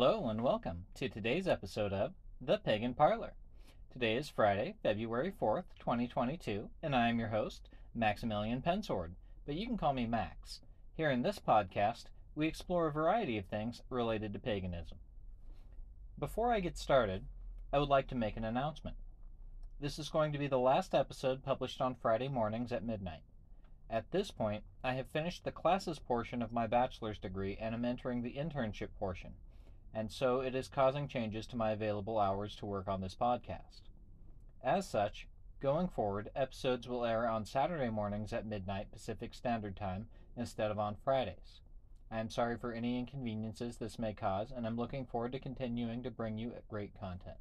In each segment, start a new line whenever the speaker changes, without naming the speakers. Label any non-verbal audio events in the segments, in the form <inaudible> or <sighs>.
Hello and welcome to today's episode of The Pagan Parlor. Today is Friday, February 4th, 2022, and I am your host, Maximilian Pensword, but you can call me Max. Here in this podcast, we explore a variety of things related to paganism. Before I get started, I would like to make an announcement. This is going to be the last episode published on Friday mornings at midnight. At this point, I have finished the classes portion of my bachelor's degree and am entering the internship portion and so it is causing changes to my available hours to work on this podcast. As such, going forward, episodes will air on Saturday mornings at midnight Pacific Standard Time instead of on Fridays. I am sorry for any inconveniences this may cause, and I'm looking forward to continuing to bring you great content.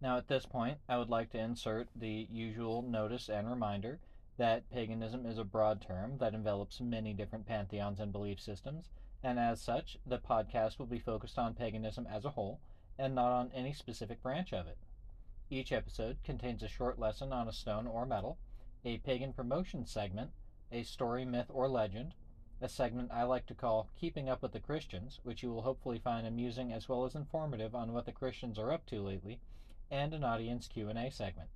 Now, at this point, I would like to insert the usual notice and reminder that paganism is a broad term that envelops many different pantheons and belief systems, and as such, the podcast will be focused on paganism as a whole and not on any specific branch of it. Each episode contains a short lesson on a stone or metal, a pagan promotion segment, a story, myth, or legend, a segment I like to call Keeping Up with the Christians, which you will hopefully find amusing as well as informative on what the Christians are up to lately, and an audience Q&A segment.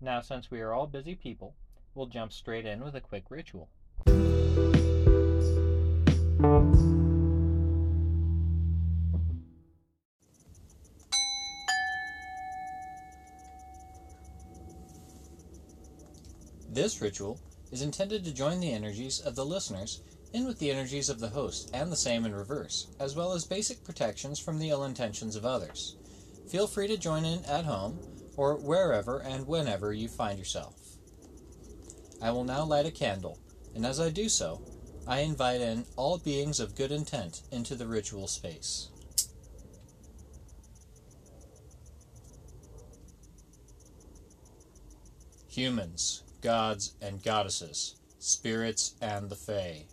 Now, since we are all busy people, we'll jump straight in with a quick ritual. This ritual is intended to join the energies of the listeners in with the energies of the host and the same in reverse, as well as basic protections from the ill intentions of others. Feel free to join in at home or wherever and whenever you find yourself. I will now light a candle, and as I do so, I invite in all beings of good intent into the ritual space. Humans, gods and goddesses, spirits and the Fae,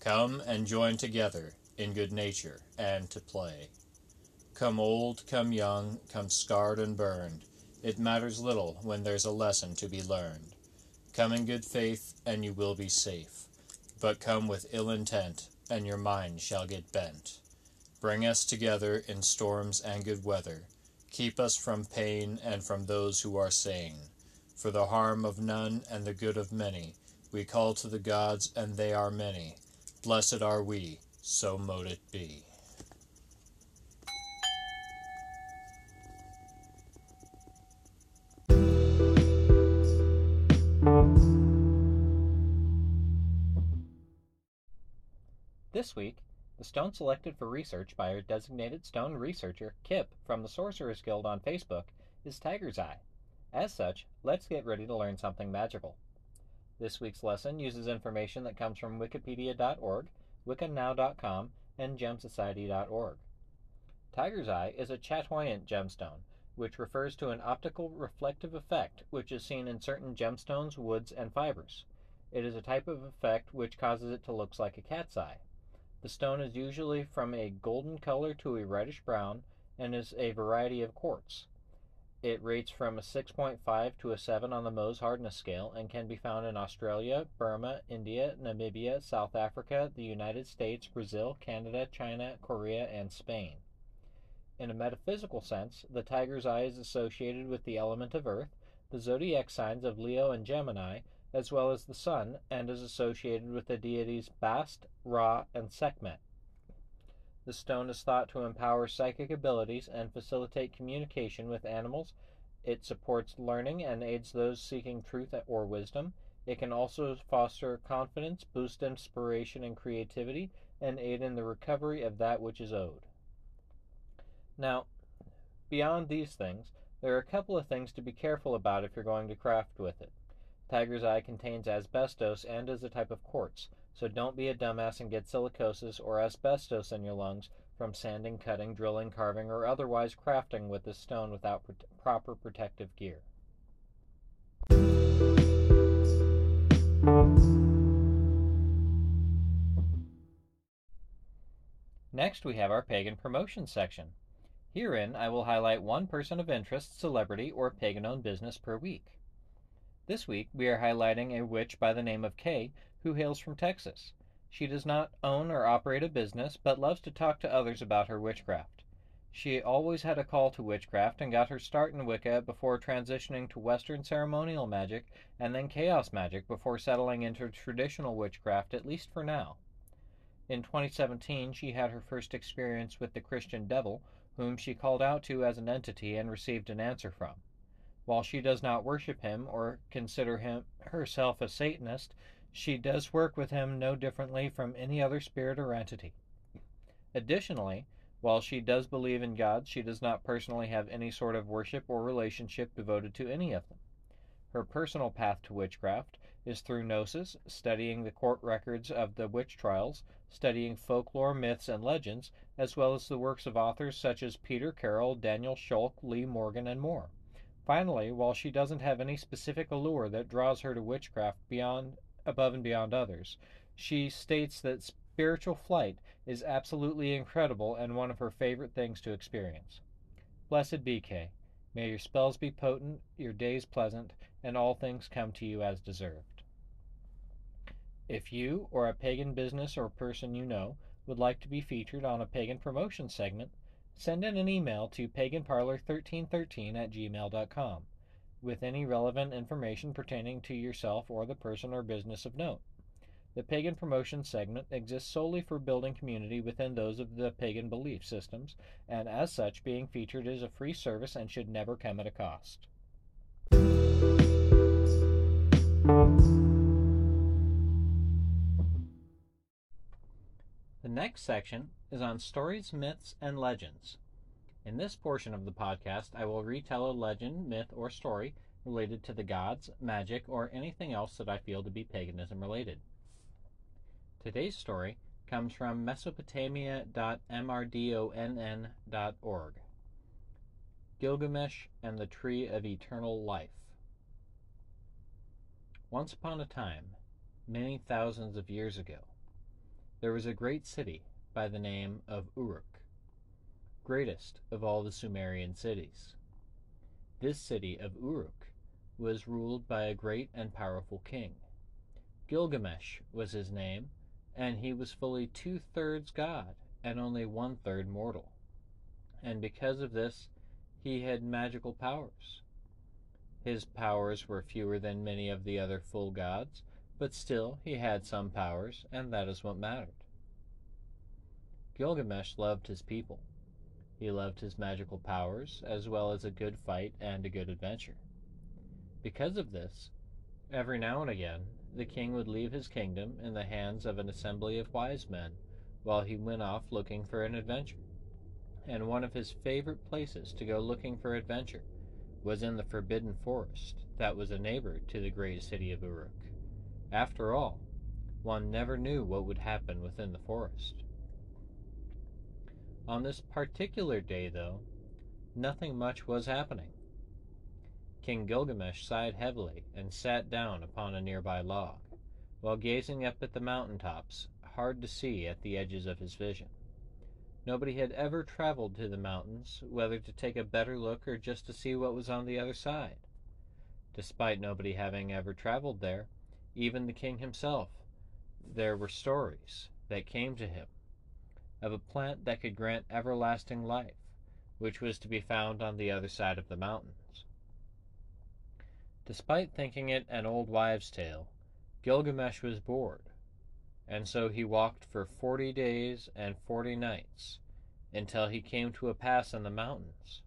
come and join together in good nature and to play. Come old, come young, come scarred and burned, it matters little when there's a lesson to be learned. Come in good faith, and you will be safe, but come with ill intent, and your mind shall get bent. Bring us together in storms and good weather, keep us from pain and from those who are sane for the harm of none and the good of many. We call to the gods, and they are many. Blessed are we, so mote it be. This week, the stone selected for research by our designated stone researcher, Kip, from the Sorcerers Guild on Facebook, is Tiger's Eye. As such, let's get ready to learn something magical. This week's lesson uses information that comes from wikipedia.org, wiccanow.com, and gemsociety.org. Tiger's Eye is a chatoyant gemstone, which refers to an optical reflective effect which is seen in certain gemstones, woods, and fibers. It is a type of effect which causes it to look like a cat's eye. The stone is usually from a golden color to a reddish brown and is a variety of quartz. It rates from a 6.5 to a 7 on the Mohs hardness scale and can be found in Australia, Burma, India, Namibia, South Africa, the United States, Brazil, Canada, China, Korea, and Spain. In a metaphysical sense, the tiger's eye is associated with the element of earth, the zodiac signs of Leo and Gemini, as well as the sun, and is associated with the deities Bast, Ra, and Sekhmet. The stone is thought to empower psychic abilities and facilitate communication with animals. It supports learning and aids those seeking truth or wisdom. It can also foster confidence, boost inspiration and creativity, and aid in the recovery of that which is owed. Now, beyond these things, there are a couple of things to be careful about if you're going to craft with it. Tiger's eye contains asbestos and is a type of quartz, so don't be a dumbass and get silicosis or asbestos in your lungs from sanding, cutting, drilling, carving, or otherwise crafting with this stone without proper protective gear. Next, we have our pagan promotion section. Herein, I will highlight one person of interest, celebrity, or pagan owned business per week. This week, we are highlighting a witch by the name of Kay who hails from Texas. She does not own or operate a business, but loves to talk to others about her witchcraft. She always had a call to witchcraft and got her start in Wicca before transitioning to Western ceremonial magic and then chaos magic before settling into traditional witchcraft, at least for now. In 2017, she had her first experience with the Christian devil, whom she called out to as an entity and received an answer from. While she does not worship him or consider him herself a Satanist, she does work with him no differently from any other spirit or entity. Additionally, while she does believe in God, she does not personally have any sort of worship or relationship devoted to any of them. Her personal path to witchcraft is through gnosis, studying the court records of the witch trials, studying folklore, myths, and legends, as well as the works of authors such as Peter Carroll, Daniel Schulke, Lee Morgan, and more. Finally, while she doesn't have any specific allure that draws her to witchcraft beyond above and beyond others, she states that spiritual flight is absolutely incredible and one of her favorite things to experience. Blessed Kay. May your spells be potent, your days pleasant, and all things come to you as deserved. If you or a pagan business or person you know would like to be featured on a pagan promotion segment, send in an email to paganparlor1313 at gmail.com with any relevant information pertaining to yourself or the person or business of note. The pagan promotion segment exists solely for building community within those of the pagan belief systems, and as such, being featured is a free service and should never come at a cost. The next section is on stories, myths, and legends. In this portion of the podcast, I will retell a legend, myth, or story related to the gods, magic, or anything else that I feel to be paganism related. Today's story comes from mesopotamia.mrdonn.org. Gilgamesh and the Tree of Eternal Life. Once upon a time, many thousands of years ago, there was a great city by the name of Uruk, greatest of all the Sumerian cities. This city of Uruk was ruled by a great and powerful king. Gilgamesh was his name, and he was fully two thirds God and only one third mortal. And because of this, he had magical powers. His powers were fewer than many of the other full gods, but still he had some powers, and that is what mattered. Gilgamesh loved his people. He loved his magical powers, as well as a good fight and a good adventure. Because of this, every now and again, the king would leave his kingdom in the hands of an assembly of wise men while he went off looking for an adventure. And one of his favorite places to go looking for adventure was in the Forbidden Forest that was a neighbor to the great city of Uruk. After all, one never knew what would happen within the forest. On this particular day, though, nothing much was happening. King Gilgamesh sighed heavily and sat down upon a nearby log, while gazing up at the mountain tops, hard to see at the edges of his vision. Nobody had ever traveled to the mountains, whether to take a better look or just to see what was on the other side. Despite nobody having ever traveled there, even the king himself, there were stories that came to him of a plant that could grant everlasting life, which was to be found on the other side of the mountains. Despite thinking it an old wives' tale, Gilgamesh was bored, and so he walked for forty days and forty nights until he came to a pass in the mountains.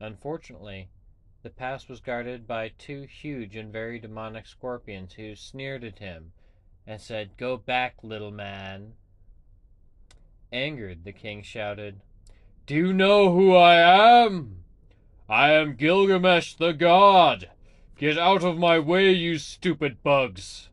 Unfortunately, the pass was guarded by two huge and very demonic scorpions who sneered at him and said, Go back, little man. Angered, the king shouted, Do you know who I am? I am Gilgamesh the god. Get out of my way, you stupid bugs.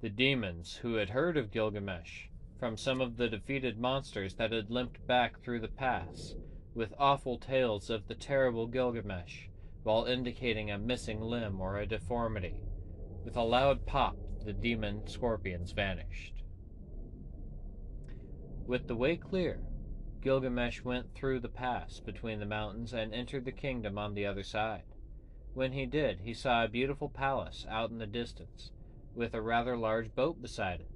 The demons, who had heard of Gilgamesh from some of the defeated monsters that had limped back through the pass, with awful tales of the terrible Gilgamesh, while indicating a missing limb or a deformity, with a loud pop, the demon scorpions vanished. With the way clear, Gilgamesh went through the pass between the mountains and entered the kingdom on the other side. When he did, he saw a beautiful palace out in the distance, with a rather large boat beside it.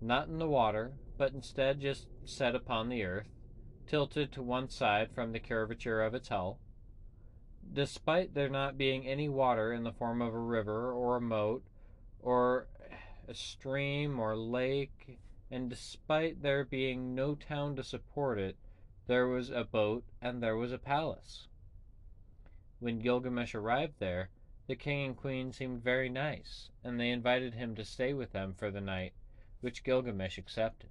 Not in the water, but instead just set upon the earth, tilted to one side from the curvature of its hull. Despite there not being any water in the form of a river or a moat or a stream or lake, and despite there being no town to support it, there was a boat and there was a palace. When Gilgamesh arrived there, the king and queen seemed very nice, and they invited him to stay with them for the night, which Gilgamesh accepted.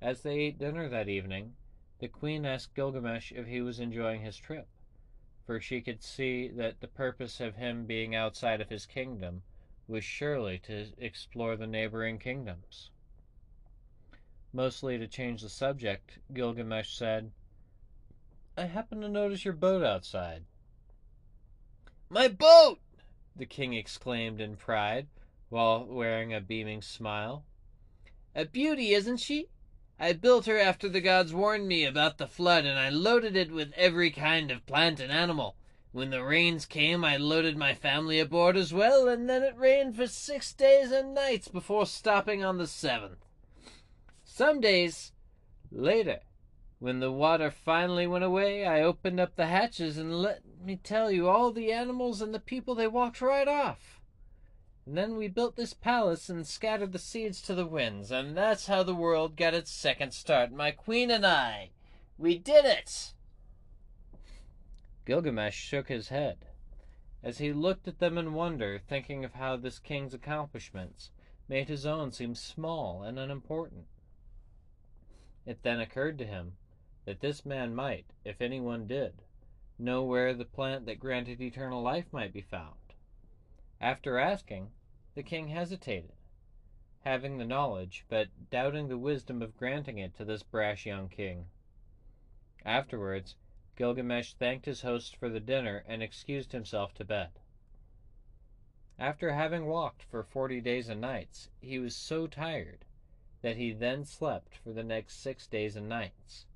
As they ate dinner that evening, the queen asked Gilgamesh if he was enjoying his trip, for she could see that the purpose of him being outside of his kingdom was surely to explore the neighboring kingdoms. Mostly to change the subject, Gilgamesh said, I happen to notice your boat outside.
My boat!
the king exclaimed in pride, while wearing a beaming smile.
A beauty, isn't she? I built her after the gods warned me about the flood, and I loaded it with every kind of plant and animal. When the rains came, I loaded my family aboard as well, and then it rained for six days and nights before stopping on the seventh. Some days later, when the water finally went away, I opened up the hatches, and let me tell you, all the animals and the people they walked right off. And then we built this palace and scattered the seeds to the winds, and that's how the world got its second start. My queen and I. We did it!
Gilgamesh shook his head as he looked at them in wonder, thinking of how this king's accomplishments made his own seem small and unimportant. It then occurred to him that this man might, if anyone did, know where the plant that granted eternal life might be found. After asking, the king hesitated, having the knowledge, but doubting the wisdom of granting it to this brash young king. Afterwards, Gilgamesh thanked his host for the dinner and excused himself to bed. After having walked for forty days and nights, he was so tired that he then slept for the next six days and nights.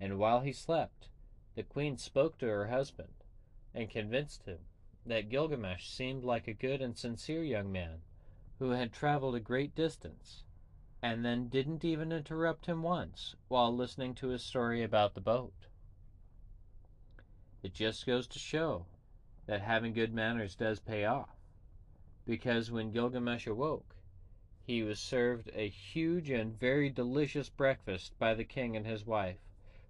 And while he slept, the queen spoke to her husband and convinced him that Gilgamesh seemed like a good and sincere young man who had traveled a great distance, and then didn't even interrupt him once while listening to his story about the boat. It just goes to show that having good manners does pay off, because when Gilgamesh awoke, he was served a huge and very delicious breakfast by the king and his wife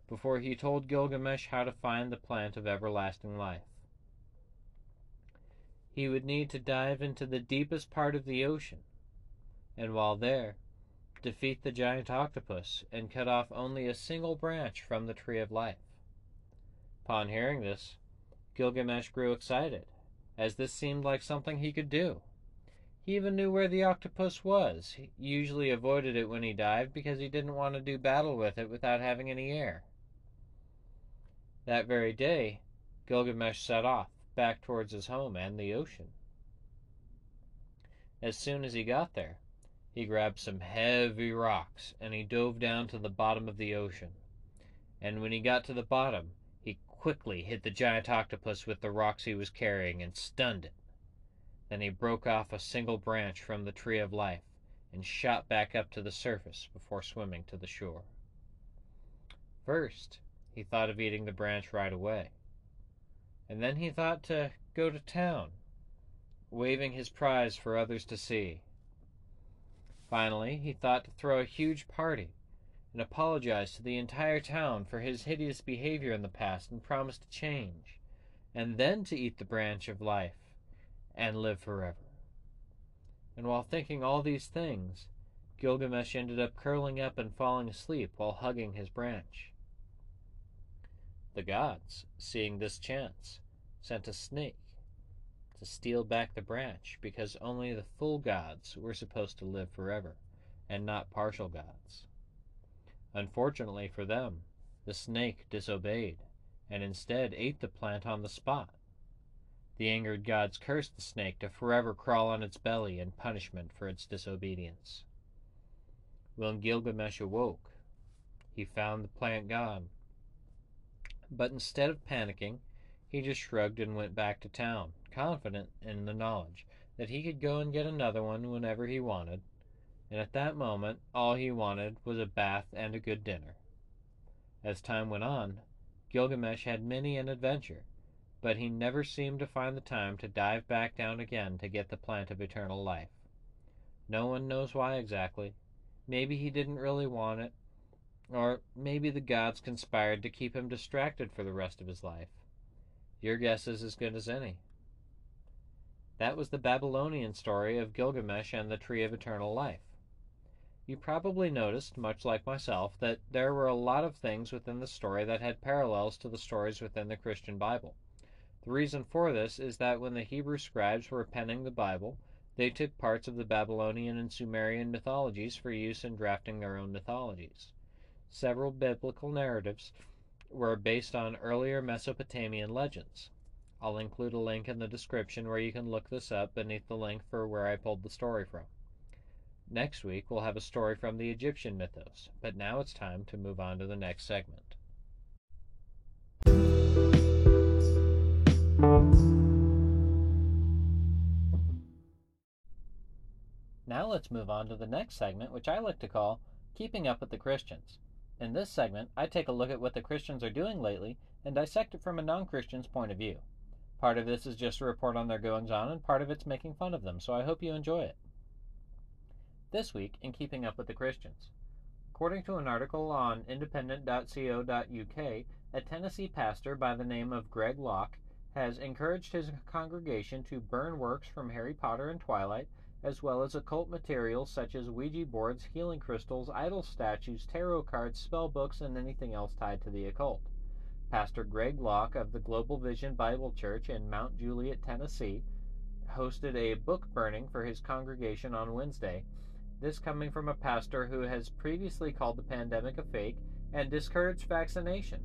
before he told Gilgamesh how to find the plant of everlasting life he would need to dive into the deepest part of the ocean, and while there, defeat the giant octopus and cut off only a single branch from the tree of life. Upon hearing this, Gilgamesh grew excited, as this seemed like something he could do. He even knew where the octopus was. He usually avoided it when he dived because he didn't want to do battle with it without having any air. That very day, Gilgamesh set off back towards his home and the ocean. As soon as he got there, he grabbed some heavy rocks and he dove down to the bottom of the ocean. And when he got to the bottom, he quickly hit the giant octopus with the rocks he was carrying and stunned it. Then he broke off a single branch from the tree of life and shot back up to the surface before swimming to the shore. First, he thought of eating the branch right away and then he thought to go to town, waving his prize for others to see. Finally, he thought to throw a huge party and apologized to the entire town for his hideous behavior in the past and promised to change, and then to eat the branch of life and live forever. And while thinking all these things, Gilgamesh ended up curling up and falling asleep while hugging his branch. The gods, seeing this chance, sent a snake to steal back the branch because only the full gods were supposed to live forever and not partial gods. Unfortunately for them, the snake disobeyed and instead ate the plant on the spot. The angered gods cursed the snake to forever crawl on its belly in punishment for its disobedience. When Gilgamesh awoke, he found the plant gone but instead of panicking, he just shrugged and went back to town, confident in the knowledge that he could go and get another one whenever he wanted, and at that moment all he wanted was a bath and a good dinner. As time went on, Gilgamesh had many an adventure, but he never seemed to find the time to dive back down again to get the plant of eternal life. No one knows why exactly. Maybe he didn't really want it, or maybe the gods conspired to keep him distracted for the rest of his life. Your guess is as good as any. That was the Babylonian story of Gilgamesh and the Tree of Eternal Life. You probably noticed, much like myself, that there were a lot of things within the story that had parallels to the stories within the Christian Bible. The reason for this is that when the Hebrew scribes were penning the Bible, they took parts of the Babylonian and Sumerian mythologies for use in drafting their own mythologies. Several biblical narratives were based on earlier Mesopotamian legends. I'll include a link in the description where you can look this up beneath the link for where I pulled the story from. Next week, we'll have a story from the Egyptian mythos, but now it's time to move on to the next segment. Now let's move on to the next segment, which I like to call Keeping Up with the Christians. In this segment, I take a look at what the Christians are doing lately and dissect it from a non Christian's point of view. Part of this is just a report on their goings on, and part of it's making fun of them, so I hope you enjoy it. This week, in keeping up with the Christians. According to an article on independent.co.uk, a Tennessee pastor by the name of Greg Locke has encouraged his congregation to burn works from Harry Potter and Twilight, as well as occult materials such as Ouija boards, healing crystals, idol statues, tarot cards, spell books, and anything else tied to the occult. Pastor Greg Locke of the Global Vision Bible Church in Mount Juliet, Tennessee, hosted a book burning for his congregation on Wednesday. This coming from a pastor who has previously called the pandemic a fake and discouraged vaccination,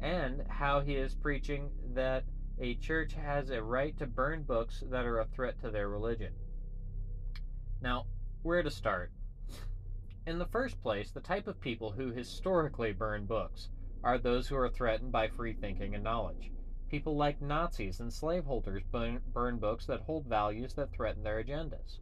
and how he is preaching that a church has a right to burn books that are a threat to their religion. Now, where to start? In the first place, the type of people who historically burn books are those who are threatened by free thinking and knowledge. People like Nazis and slaveholders burn, burn books that hold values that threaten their agendas.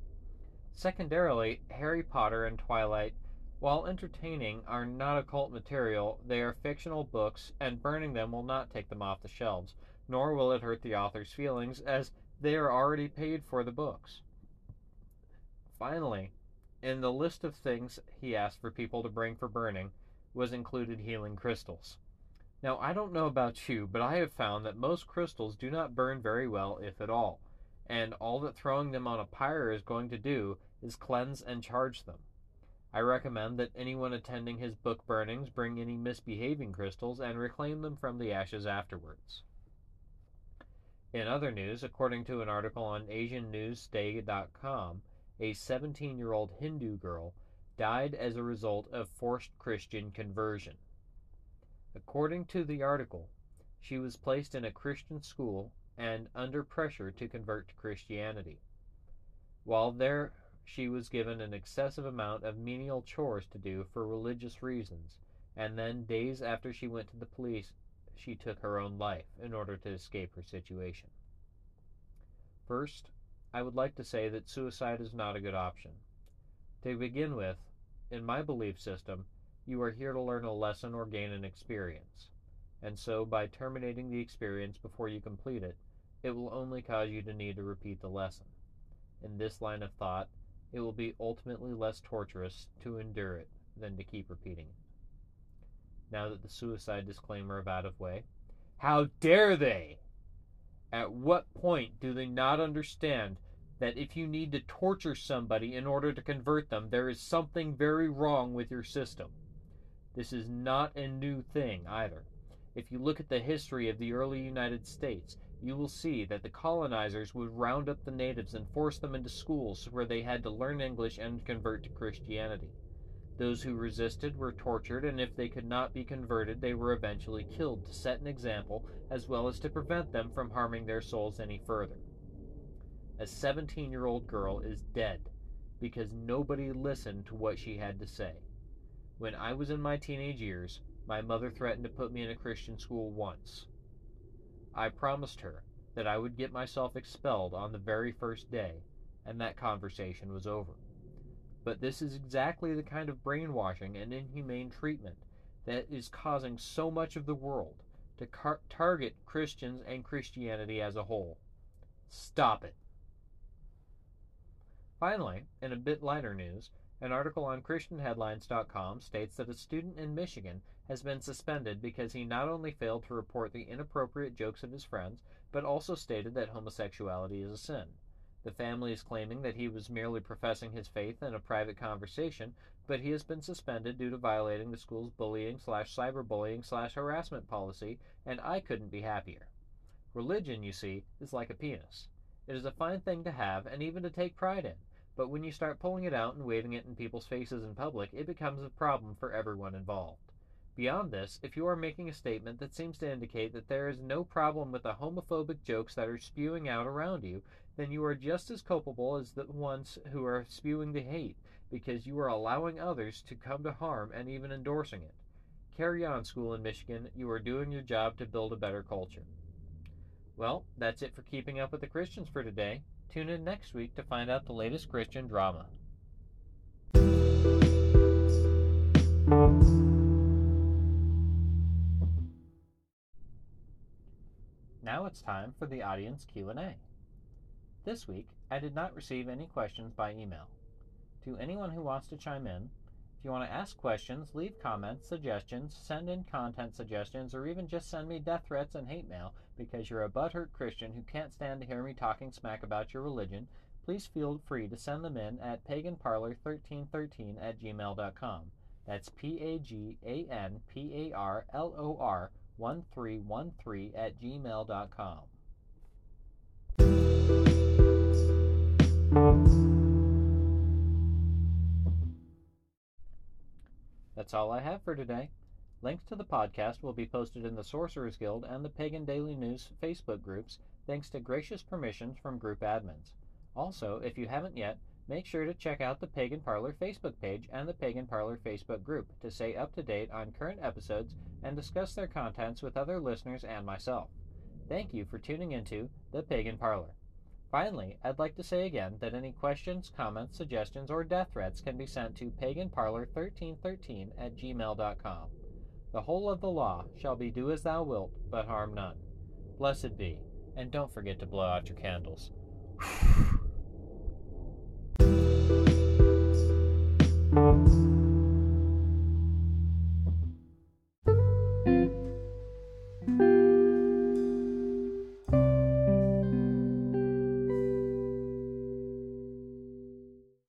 Secondarily, Harry Potter and Twilight, while entertaining, are not occult material, they are fictional books, and burning them will not take them off the shelves, nor will it hurt the author's feelings, as they are already paid for the books. Finally, in the list of things he asked for people to bring for burning, was included healing crystals. Now, I don't know about you, but I have found that most crystals do not burn very well, if at all, and all that throwing them on a pyre is going to do is cleanse and charge them. I recommend that anyone attending his book burnings bring any misbehaving crystals and reclaim them from the ashes afterwards. In other news, according to an article on AsianNewsDay.com, a 17 year old Hindu girl died as a result of forced Christian conversion. According to the article, she was placed in a Christian school and under pressure to convert to Christianity. While there, she was given an excessive amount of menial chores to do for religious reasons, and then, days after she went to the police, she took her own life in order to escape her situation. First, I would like to say that suicide is not a good option. To begin with, in my belief system, you are here to learn a lesson or gain an experience. And so, by terminating the experience before you complete it, it will only cause you to need to repeat the lesson. In this line of thought, it will be ultimately less torturous to endure it than to keep repeating it. Now that the suicide disclaimer is out of way, how dare they? At what point do they not understand that if you need to torture somebody in order to convert them, there is something very wrong with your system. This is not a new thing either. If you look at the history of the early United States, you will see that the colonizers would round up the natives and force them into schools where they had to learn English and convert to Christianity. Those who resisted were tortured, and if they could not be converted, they were eventually killed to set an example as well as to prevent them from harming their souls any further a 17 year old girl is dead because nobody listened to what she had to say. When I was in my teenage years, my mother threatened to put me in a Christian school once. I promised her that I would get myself expelled on the very first day, and that conversation was over. But this is exactly the kind of brainwashing and inhumane treatment that is causing so much of the world to car- target Christians and Christianity as a whole. Stop it. Finally, in a bit lighter news, an article on ChristianHeadlines.com states that a student in Michigan has been suspended because he not only failed to report the inappropriate jokes of his friends, but also stated that homosexuality is a sin. The family is claiming that he was merely professing his faith in a private conversation, but he has been suspended due to violating the school's bullying slash cyberbullying slash harassment policy, and I couldn't be happier. Religion, you see, is like a penis. It is a fine thing to have and even to take pride in, but when you start pulling it out and waving it in people's faces in public, it becomes a problem for everyone involved. Beyond this, if you are making a statement that seems to indicate that there is no problem with the homophobic jokes that are spewing out around you, then you are just as culpable as the ones who are spewing the hate, because you are allowing others to come to harm and even endorsing it. Carry on, school in Michigan. You are doing your job to build a better culture. Well, that's it for keeping up with the Christians for today. Tune in next week to find out the latest Christian drama. Now it's time for the audience Q&A. This week, I did not receive any questions by email. To anyone who wants to chime in, if you want to ask questions, leave comments, suggestions, send in content suggestions, or even just send me death threats and hate mail because you're a butthurt Christian who can't stand to hear me talking smack about your religion, please feel free to send them in at paganparlor1313 at gmail.com. That's P A G A N P A R L O R 1313 at gmail.com. That's all I have for today. Links to the podcast will be posted in the Sorcerers Guild and the Pagan Daily News Facebook groups, thanks to gracious permissions from group admins. Also, if you haven't yet, make sure to check out the Pagan Parlor Facebook page and the Pagan Parlor Facebook group to stay up to date on current episodes and discuss their contents with other listeners and myself. Thank you for tuning into The Pagan Parlor. Finally, I'd like to say again that any questions, comments, suggestions, or death threats can be sent to paganparlor1313 at gmail.com. The whole of the law shall be do as thou wilt, but harm none. Blessed be, and don't forget to blow out your candles. <sighs> <sighs>